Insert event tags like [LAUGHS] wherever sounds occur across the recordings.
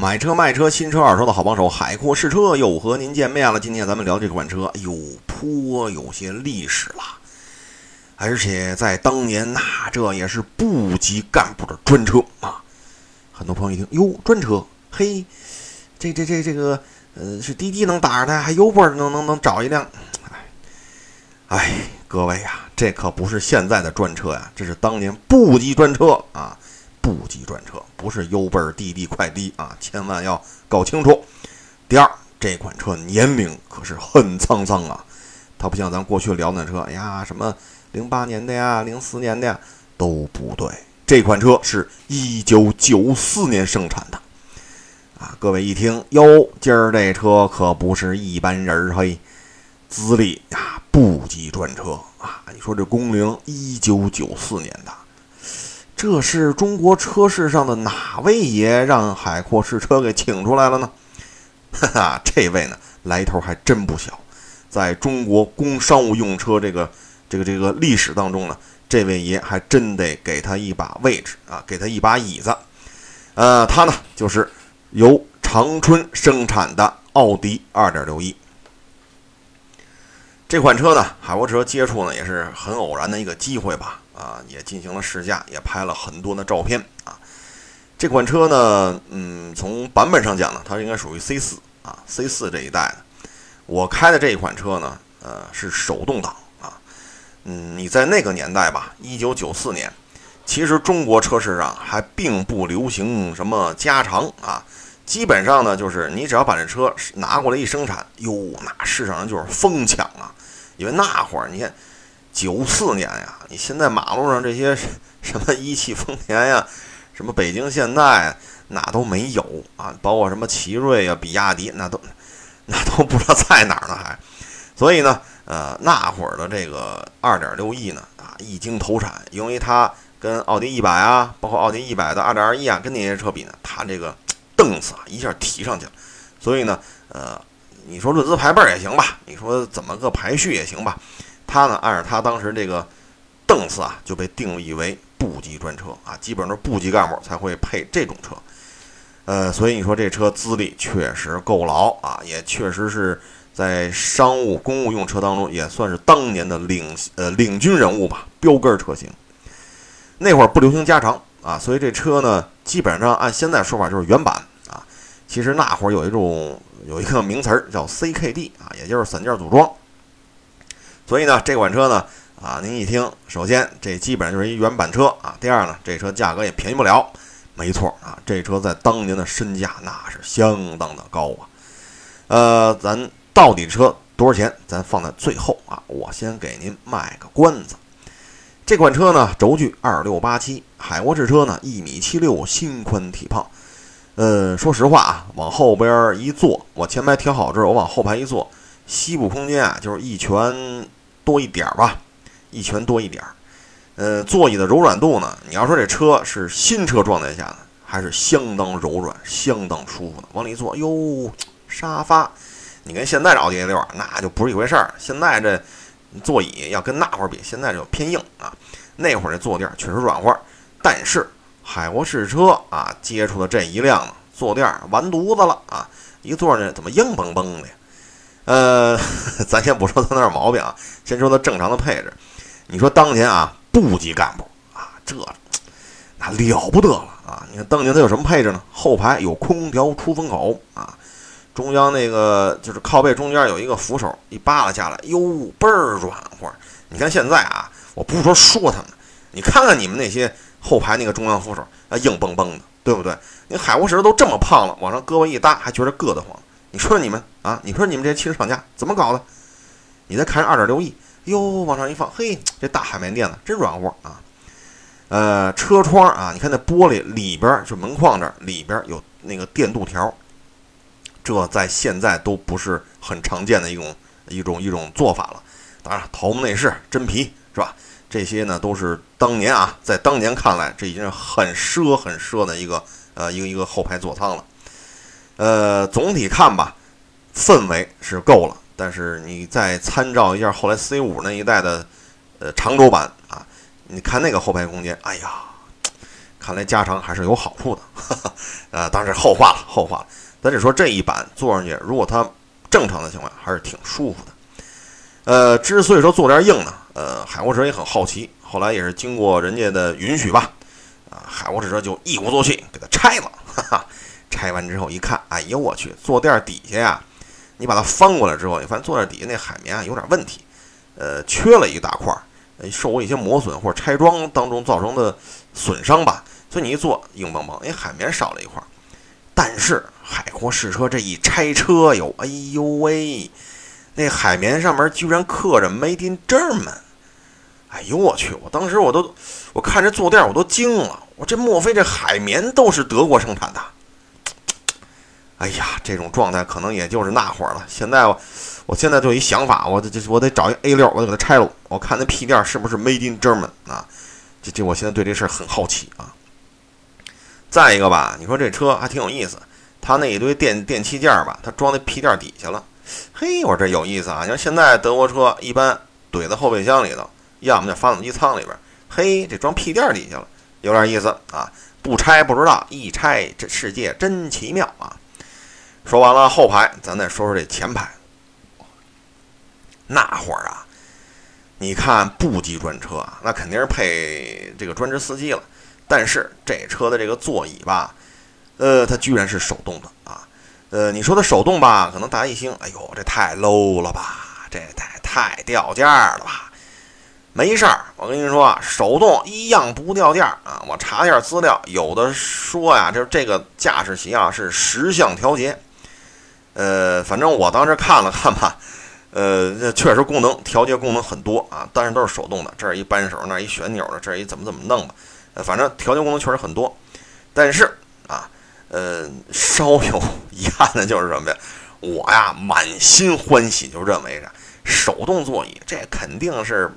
买车卖车，新车二手的好帮手，海阔试车又和您见面了。今天咱们聊这款车，哎呦，颇有些历史了，而且在当年那这也是部级干部的专车啊。很多朋友一听，哟，专车，嘿，这这这这个，呃，是滴滴能打上的，还 Uber 能能能找一辆。哎，哎，各位呀，这可不是现在的专车呀，这是当年部级专车啊。部级专车不是优奔、滴滴快滴啊，千万要搞清楚。第二，这款车年龄可是很沧桑啊，它不像咱过去聊那车，哎呀，什么零八年的呀、零四年的呀，都不对。这款车是一九九四年生产的啊。各位一听，哟，今儿这车可不是一般人儿嘿，资历呀，部级专车啊，你说这工龄一九九四年的。这是中国车市上的哪位爷让海阔试车给请出来了呢？哈哈，这位呢来头还真不小，在中国工商务用车这个这个这个历史当中呢，这位爷还真得给他一把位置啊，给他一把椅子。呃，他呢就是由长春生产的奥迪二点六一。这款车呢，海阔车接触呢也是很偶然的一个机会吧。啊，也进行了试驾，也拍了很多的照片啊。这款车呢，嗯，从版本上讲呢，它应该属于 C 四啊，C 四这一代的。我开的这一款车呢，呃，是手动挡啊。嗯，你在那个年代吧，一九九四年，其实中国车市上还并不流行什么加长啊，基本上呢，就是你只要把这车拿过来一生产，哟，那市场上就是疯抢啊，因为那会儿你看。九四年呀，你现在马路上这些什么一汽丰田呀，什么北京现代那都没有啊，包括什么奇瑞呀、比亚迪那都那都不知道在哪儿呢还。所以呢，呃，那会儿的这个二点六 E 呢啊一经投产，因为它跟奥迪一百啊，包括奥迪一百的二点二 E 啊，跟那些车比呢，它这个档次啊一下提上去了。所以呢，呃，你说论资排辈儿也行吧，你说怎么个排序也行吧。它呢，按照它当时这个档次啊，就被定义为部级专车啊，基本上部级干部才会配这种车。呃，所以你说这车资历确实够老啊，也确实是在商务公务用车当中也算是当年的领呃领军人物吧，标杆车型。那会儿不流行加长啊，所以这车呢，基本上按现在说法就是原版啊。其实那会儿有一种有一个名词儿叫 CKD 啊，也就是散件组装。所以呢，这款车呢，啊，您一听，首先这基本上就是一原版车啊。第二呢，这车价格也便宜不了。没错啊，这车在当年的身价那是相当的高啊。呃，咱到底车多少钱？咱放在最后啊，我先给您卖个关子。这款车呢，轴距二六八七，海沃士车呢一米七六，心宽体胖。呃，说实话啊，往后边一坐，我前排调好之后，我往后排一坐，膝部空间啊，就是一拳。多一点儿吧，一拳多一点儿。呃，座椅的柔软度呢？你要说这车是新车状态下呢，还是相当柔软、相当舒服的。往里坐，哟，沙发，你跟现在这奥迪 A 六那就不是一回事儿。现在这座椅要跟那会儿比，现在就偏硬啊。那会儿这坐垫确实软和，但是海沃试车啊接触的这一辆，坐垫完犊子了啊！一坐呢，怎么硬邦邦的？呃，咱先不说他那儿毛病啊，先说他正常的配置。你说当年啊，部级干部啊，这那了不得了啊！你看当年他有什么配置呢？后排有空调出风口啊，中央那个就是靠背中间有一个扶手，一扒拉下来，哟，倍儿软和。你看现在啊，我不是说说他们，你看看你们那些后排那个中央扶手啊，硬邦邦的，对不对？你海沃石都这么胖了，往上胳膊一搭，还觉得硌得慌。你说你们啊？你说你们这些汽车厂家怎么搞的？你再看二点六亿哟，往上一放，嘿，这大海绵垫子真软和啊！呃，车窗啊，你看那玻璃里边就门框这里边有那个电镀条，这在现在都不是很常见的一种一种一种做法了。当然，桃木内饰真皮是吧？这些呢都是当年啊，在当年看来，这已经是很奢很奢的一个呃一个一个后排座舱了。呃，总体看吧，氛围是够了，但是你再参照一下后来 C 五那一代的，呃，长轴版啊，你看那个后排空间，哎呀，看来加长还是有好处的。呃，当然后话了，后话了。咱只说这一版坐上去，如果它正常的情况，还是挺舒服的。呃，之所以说坐垫硬呢，呃，海沃士也很好奇，后来也是经过人家的允许吧，啊，海沃士车就一鼓作气给它拆了。哈哈，拆完之后一看，哎呦我去，坐垫底下呀，你把它翻过来之后，你发现坐垫底下那海绵啊有点问题，呃，缺了一大块，呃受过一些磨损或者拆装当中造成的损伤吧，所以你一坐硬邦邦，哎，海绵少了一块。但是海阔试车这一拆车哟，哎呦喂！那海绵上面居然刻着 “Made in German”，哎呦我去！我当时我都，我看这坐垫我都惊了，我这莫非这海绵都是德国生产的？哎呀，这种状态可能也就是那会儿了。现在我，我现在就一想法，我这我得找一 A 六，我得给它拆了。我看那屁垫是不是 “Made in German” 啊？这这，我现在对这事儿很好奇啊。再一个吧，你说这车还挺有意思，它那一堆电电器件儿吧，它装在屁垫底下了。嘿，我这有意思啊！你说现在德国车一般怼在后备箱里头，要么就发动机舱里边。嘿，这装屁垫底下了，有点意思啊！不拆不知道，一拆这世界真奇妙啊！说完了后排，咱再说说这前排。那会儿啊，你看部级专车啊，那肯定是配这个专职司机了。但是这车的这个座椅吧，呃，它居然是手动的啊。呃，你说它手动吧，可能大家一听，哎呦，这太 low 了吧，这太太掉价了吧？没事儿，我跟你说啊，手动一样不掉价啊。我查一下资料，有的说呀，就是这个驾驶席啊是十项调节。呃，反正我当时看了看吧，[LAUGHS] 呃，这确实功能调节功能很多啊，但是都是手动的，这儿一扳手，那一旋钮的，这儿一怎么怎么弄吧。呃，反正调节功能确实很多，但是啊。呃，稍有遗憾的就是什么呀？我呀满心欢喜，就认为着手动座椅这肯定是，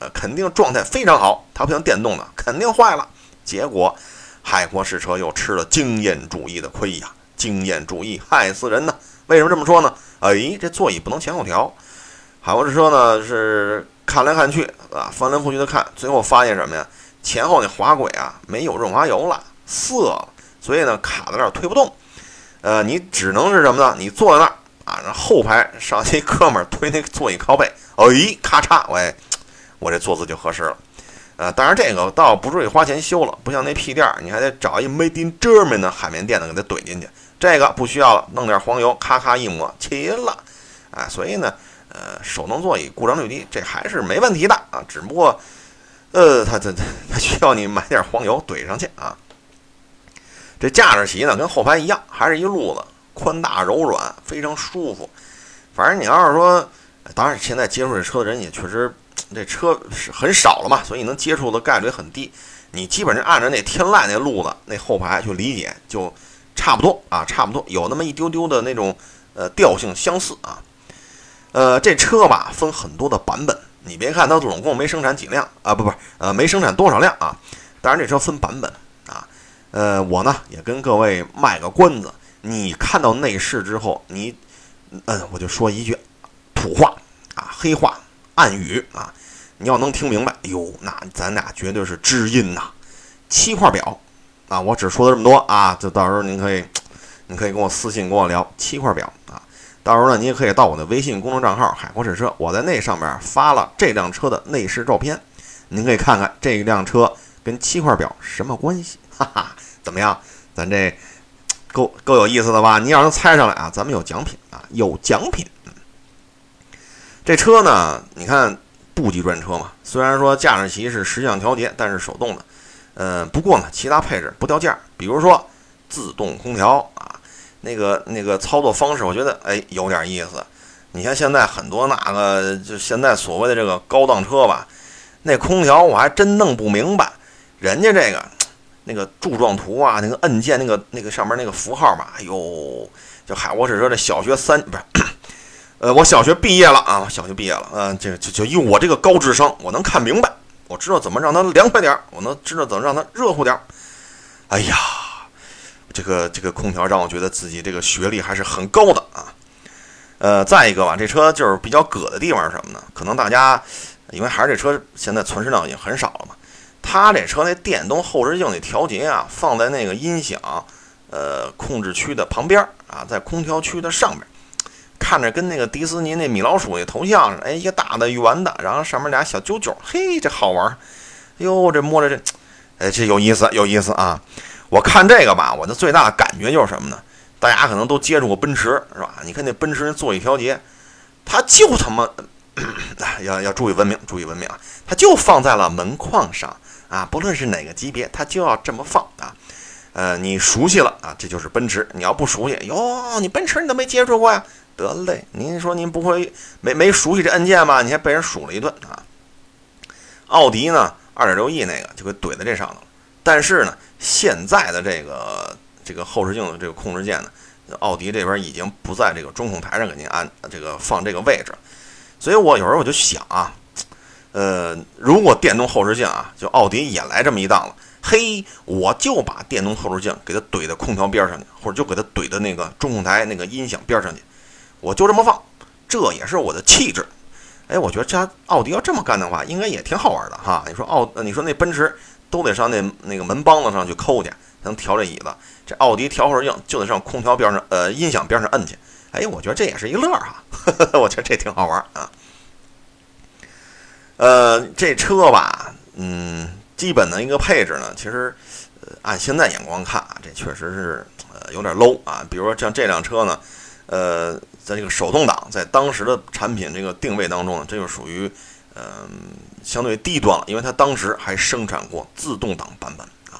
呃，肯定状态非常好。它不像电动的，肯定坏了。结果海阔试车又吃了经验主义的亏呀！经验主义害死人呢。为什么这么说呢？哎，这座椅不能前后调。海阔试车呢是看来看去啊，翻来覆去的看，最后发现什么呀？前后那滑轨啊没有润滑油了，涩了。所以呢，卡在那儿推不动，呃，你只能是什么呢？你坐在那儿啊，然后后排上一 [LAUGHS] 哥们儿推那个座椅靠背，哎，咔嚓，喂，我这坐姿就合适了。呃，当然这个倒不至于花钱修了，不像那屁垫儿，你还得找一 Made in GERMAN 的海绵垫子给它怼进去。这个不需要了，弄点黄油，咔咔一抹，齐了。哎，所以呢，呃，手动座椅故障率低，这还是没问题的啊。只不过，呃，它它它需要你买点黄油怼上去啊。这驾驶席呢，跟后排一样，还是一路子，宽大柔软，非常舒服。反正你要是说，当然现在接触这车的人也确实，[TSK] 这车是很少了嘛，所以能接触的概率很低。你基本上按照那天籁那路子，那后排去理解，就差不多啊，差不多有那么一丢丢的那种呃调性相似啊。呃，这车吧分很多的版本，你别看它总共没生产几辆啊，不不，呃，没生产多少辆啊。当然这车分版本啊。呃，我呢也跟各位卖个关子，你看到内饰之后，你，嗯，我就说一句土话啊，黑话暗语啊，你要能听明白，哎呦，那咱俩绝对是知音呐。七块表啊，我只说了这么多啊，就到时候您可以，您可以跟我私信跟我聊七块表啊，到时候呢，你也可以到我的微信公众账号“海阔试车”，我在那上面发了这辆车的内饰照片，您可以看看这辆车跟七块表什么关系，哈哈。怎么样？咱这够够有意思的吧？你要能猜上来啊，咱们有奖品啊，有奖品。这车呢，你看部级专车嘛，虽然说驾驶席是十项调节，但是手动的。嗯，不过呢，其他配置不掉价，比如说自动空调啊，那个那个操作方式，我觉得哎有点意思。你像现在很多那个，就现在所谓的这个高档车吧，那空调我还真弄不明白，人家这个。那个柱状图啊，那个按键，那个那个上面那个符号吧，哎呦，就海沃士车这小学三不是，呃，我小学毕业了啊，我小学毕业了，嗯，这就就以我这个高智商，我能看明白，我知道怎么让它凉快点，我能知道怎么让它热乎点。哎呀，这个这个空调让我觉得自己这个学历还是很高的啊。呃，再一个吧，这车就是比较葛的地方是什么呢？可能大家因为还是这车现在存世量已经很少了嘛。它这车那电动后视镜的调节啊，放在那个音响呃控制区的旁边啊，在空调区的上面，看着跟那个迪士尼那米老鼠那头像似的，哎，一个大的圆的，然后上面俩小揪揪，嘿，这好玩。哟，这摸着这，哎，这有意思，有意思啊！我看这个吧，我的最大的感觉就是什么呢？大家可能都接触过奔驰，是吧？你看那奔驰座椅调节，它就他妈，要要注意文明，注意文明啊！它就放在了门框上啊，不论是哪个级别，它就要这么放啊。呃，你熟悉了啊，这就是奔驰。你要不熟悉，哟，你奔驰你都没接触过呀？得嘞，您说您不会没没熟悉这按键吧？你还被人数了一顿啊！奥迪呢？二点六 E 那个就给怼在这上头了，但是呢，现在的这个这个后视镜的这个控制键呢，奥迪这边已经不在这个中控台上给您安这个放这个位置，所以我有时候我就想啊，呃，如果电动后视镜啊，就奥迪也来这么一档了，嘿，我就把电动后视镜给它怼到空调边上去，或者就给它怼到那个中控台那个音响边上去，我就这么放，这也是我的气质。哎，我觉得这奥迪要这么干的话，应该也挺好玩的哈。你说奥，你说那奔驰都得上那那个门帮子上去抠去，才能调这椅子。这奥迪调会儿硬就得上空调边上，呃，音响边上摁去。哎，我觉得这也是一乐儿哈。[LAUGHS] 我觉得这挺好玩啊。呃，这车吧，嗯，基本的一个配置呢，其实，呃，按现在眼光看啊，这确实是呃有点 low 啊。比如说像这辆车呢，呃。在这个手动挡，在当时的产品这个定位当中呢，这就属于，嗯，相对低端了，因为它当时还生产过自动挡版本啊。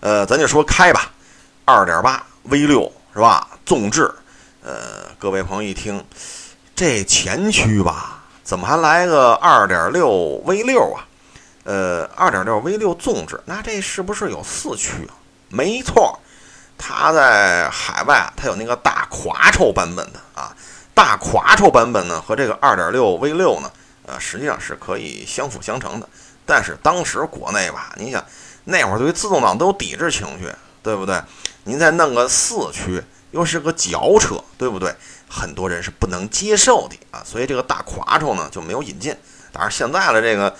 呃，咱就说开吧，二点八 V 六是吧？纵置，呃，各位朋友一听，这前驱吧，怎么还来个二点六 V 六啊？呃，二点六 V 六纵置，那这是不是有四驱啊？没错。它在海外，它有那个大夸抽版本的啊，大夸抽版本呢和这个二点六 V 六呢，呃，实际上是可以相辅相成的。但是当时国内吧，你想那会儿对于自动挡都有抵制情绪，对不对？您再弄个四驱，又是个轿车，对不对？很多人是不能接受的啊，所以这个大夸抽呢就没有引进。当然现在的这个，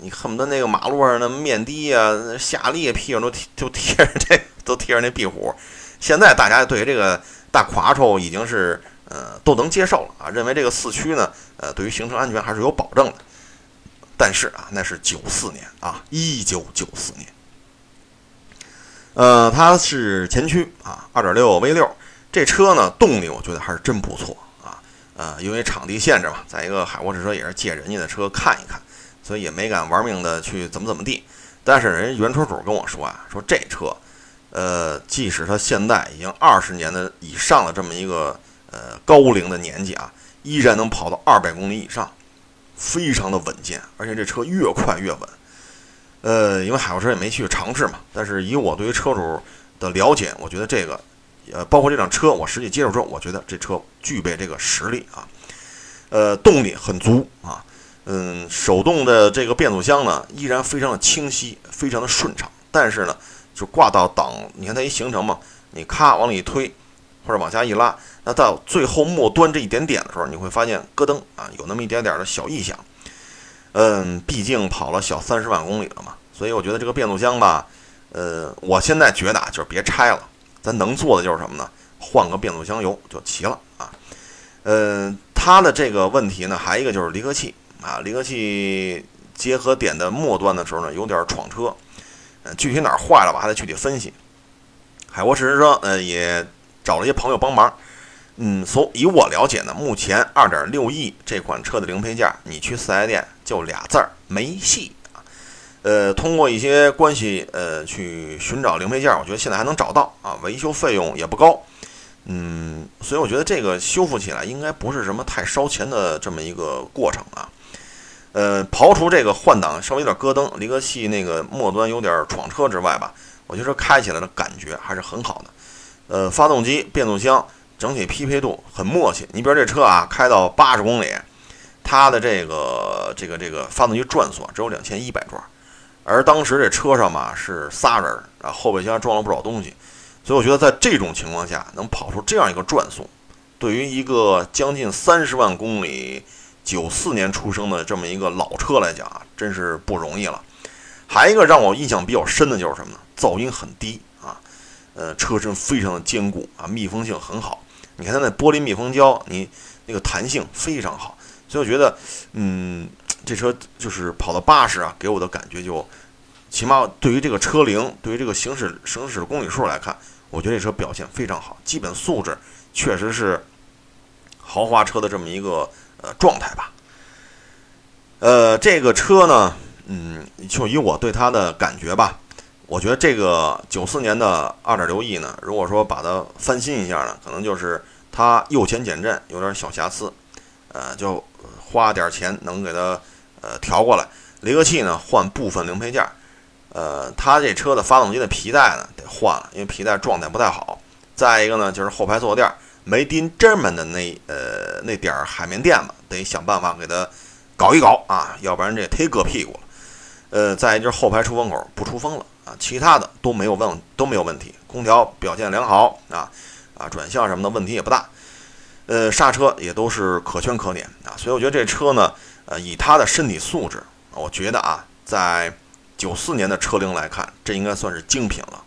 你恨不得那个马路上的面的啊、夏利屁股都贴都贴着这。都贴着那壁虎，现在大家对这个大夸抽已经是呃都能接受了啊，认为这个四驱呢，呃，对于行车安全还是有保证的。但是啊，那是九四年啊，一九九四年，呃，它是前驱啊，二点六 V 六，这车呢动力我觉得还是真不错啊，呃，因为场地限制嘛，再一个海沃士车也是借人家的车看，所以也没敢玩命的去怎么怎么地。但是人家原车主跟我说啊，说这车。呃，即使他现在已经二十年的以上的这么一个呃高龄的年纪啊，依然能跑到二百公里以上，非常的稳健，而且这车越快越稳。呃，因为海沃车也没去尝试嘛，但是以我对于车主的了解，我觉得这个，呃，包括这辆车，我实际接触之后，我觉得这车具备这个实力啊，呃，动力很足啊，嗯，手动的这个变速箱呢，依然非常的清晰，非常的顺畅，但是呢。就挂到档，你看它一行程嘛，你咔往里一推，或者往下一拉，那到最后末端这一点点的时候，你会发现咯噔啊，有那么一点点的小异响。嗯，毕竟跑了小三十万公里了嘛，所以我觉得这个变速箱吧，呃，我现在觉得啊，就是别拆了，咱能做的就是什么呢？换个变速箱油就齐了啊。嗯，它的这个问题呢，还一个就是离合器啊，离合器结合点的末端的时候呢，有点闯车。具体哪儿坏了吧，还得具体分析。海沃士车，呃，也找了一些朋友帮忙。嗯，所以我了解呢，目前二点六亿这款车的零配件，你去四 S 店就俩字儿没戏啊。呃，通过一些关系，呃，去寻找零配件，我觉得现在还能找到啊，维修费用也不高。嗯，所以我觉得这个修复起来应该不是什么太烧钱的这么一个过程啊。呃，刨除这个换挡稍微有点咯噔，离合器那个末端有点闯车之外吧，我觉得开起来的感觉还是很好的。呃，发动机、变速箱整体匹配度很默契。你比如这车啊，开到八十公里，它的这个这个这个发动机转速只有两千一百转，而当时这车上嘛是仨人，啊，后备箱装了不少东西，所以我觉得在这种情况下能跑出这样一个转速，对于一个将近三十万公里。九四年出生的这么一个老车来讲啊，真是不容易了。还一个让我印象比较深的就是什么呢？噪音很低啊，呃，车身非常的坚固啊，密封性很好。你看它那玻璃密封胶，你那个弹性非常好，所以我觉得，嗯，这车就是跑到八十啊，给我的感觉就，起码对于这个车龄，对于这个行驶行驶公里数来看，我觉得这车表现非常好，基本素质确实是豪华车的这么一个呃状态吧。呃，这个车呢，嗯，就以我对它的感觉吧，我觉得这个九四年的二点六 E 呢，如果说把它翻新一下呢，可能就是它右前减震有点小瑕疵，呃，就花点钱能给它呃调过来。离合器呢换部分零配件，呃，它这车的发动机的皮带呢得换了，因为皮带状态不太好。再一个呢，就是后排坐垫没钉这么的那呃那点儿海绵垫子，得想办法给它。搞一搞啊，要不然这也忒硌屁股了。呃，再就是后排出风口不出风了啊，其他的都没有问都没有问题，空调表现良好啊啊，转向什么的问题也不大。呃，刹车也都是可圈可点啊，所以我觉得这车呢，呃，以它的身体素质，我觉得啊，在九四年的车龄来看，这应该算是精品了。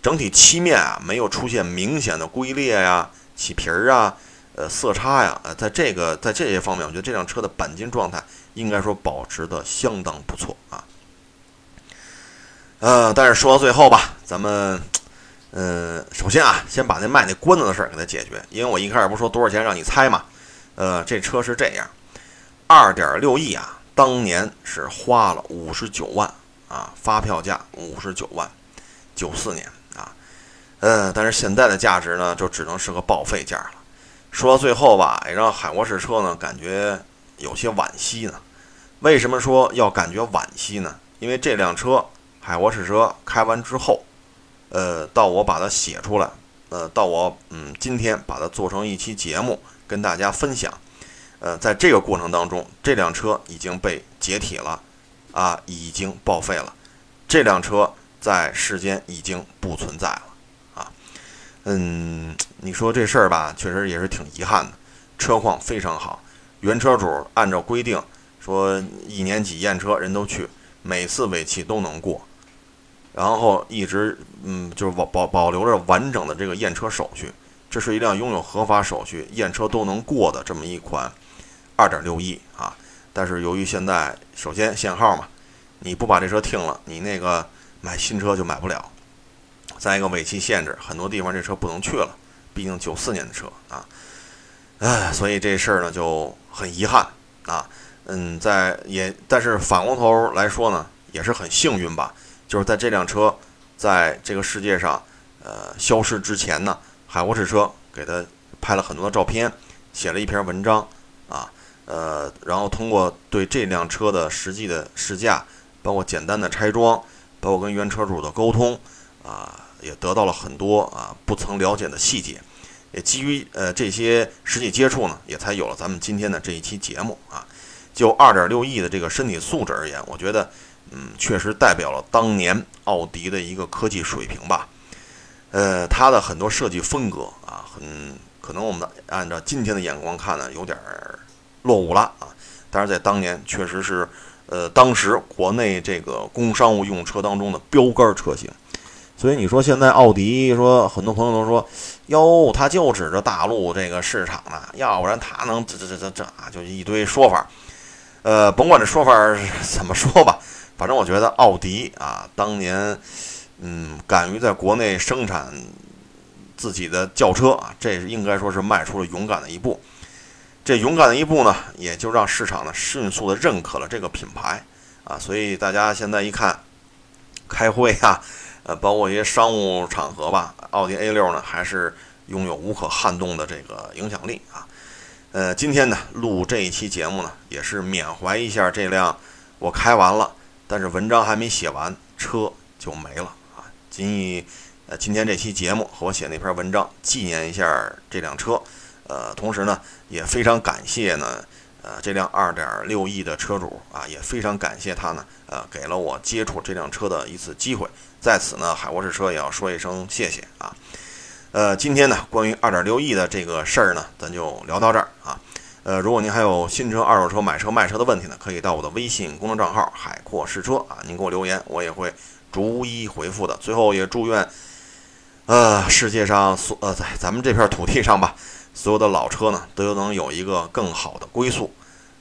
整体漆面啊，没有出现明显的龟裂呀、起皮儿啊。呃，色差呀，呃，在这个在这些方面，我觉得这辆车的钣金状态应该说保持的相当不错啊。呃，但是说到最后吧，咱们，嗯，首先啊，先把那卖那关子的事儿给它解决，因为我一开始不说多少钱让你猜嘛，呃，这车是这样，二点六亿啊，当年是花了五十九万啊，发票价五十九万，九四年，嗯，但是现在的价值呢，就只能是个报废价了。说到最后吧，也让海沃士车呢感觉有些惋惜呢。为什么说要感觉惋惜呢？因为这辆车海沃士车开完之后，呃，到我把它写出来，呃，到我嗯今天把它做成一期节目跟大家分享，呃，在这个过程当中，这辆车已经被解体了，啊，已经报废了，这辆车在世间已经不存在了。嗯，你说这事儿吧，确实也是挺遗憾的。车况非常好，原车主按照规定说一年几验车人都去，每次尾气都能过，然后一直嗯就是保保保留着完整的这个验车手续。这是一辆拥有合法手续、验车都能过的这么一款二点六亿啊。但是由于现在首先限号嘛，你不把这车停了，你那个买新车就买不了。再一个尾气限制，很多地方这车不能去了，毕竟九四年的车啊，哎，所以这事儿呢就很遗憾啊。嗯，在也，但是反过头来说呢，也是很幸运吧。就是在这辆车在这个世界上呃消失之前呢，海沃士车给他拍了很多的照片，写了一篇文章啊，呃，然后通过对这辆车的实际的试驾，包括简单的拆装，包括跟原车主的沟通啊。也得到了很多啊不曾了解的细节，也基于呃这些实际接触呢，也才有了咱们今天的这一期节目啊。就二点六亿的这个身体素质而言，我觉得嗯确实代表了当年奥迪的一个科技水平吧。呃，它的很多设计风格啊，很可能我们按照今天的眼光看呢，有点落伍了啊。但是在当年确实是呃当时国内这个工商务用车当中的标杆车型。所以你说现在奥迪说很多朋友都说，哟，他就指着大陆这个市场呢，要不然他能这这这这这啊，就一堆说法。呃，甭管这说法怎么说吧，反正我觉得奥迪啊，当年嗯，敢于在国内生产自己的轿车啊，这应该说是迈出了勇敢的一步。这勇敢的一步呢，也就让市场呢迅速的认可了这个品牌啊。所以大家现在一看，开会啊。呃，包括一些商务场合吧，奥迪 A 六呢还是拥有无可撼动的这个影响力啊。呃，今天呢录这一期节目呢，也是缅怀一下这辆我开完了，但是文章还没写完，车就没了啊。仅以呃今天这期节目和我写那篇文章纪念一下这辆车。呃，同时呢也非常感谢呢。呃，这辆二点六亿的车主啊，也非常感谢他呢，呃，给了我接触这辆车的一次机会。在此呢，海沃士车也要说一声谢谢啊。呃，今天呢，关于二点六亿的这个事儿呢，咱就聊到这儿啊。呃，如果您还有新车、二手车、买车、卖车的问题呢，可以到我的微信公众账号“海阔试车”啊，您给我留言，我也会逐一回复的。最后也祝愿，呃，世界上所呃在咱们这片土地上吧，所有的老车呢都能有一个更好的归宿，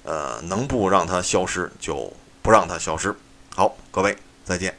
呃，能不让它消失就不让它消失。好，各位再见。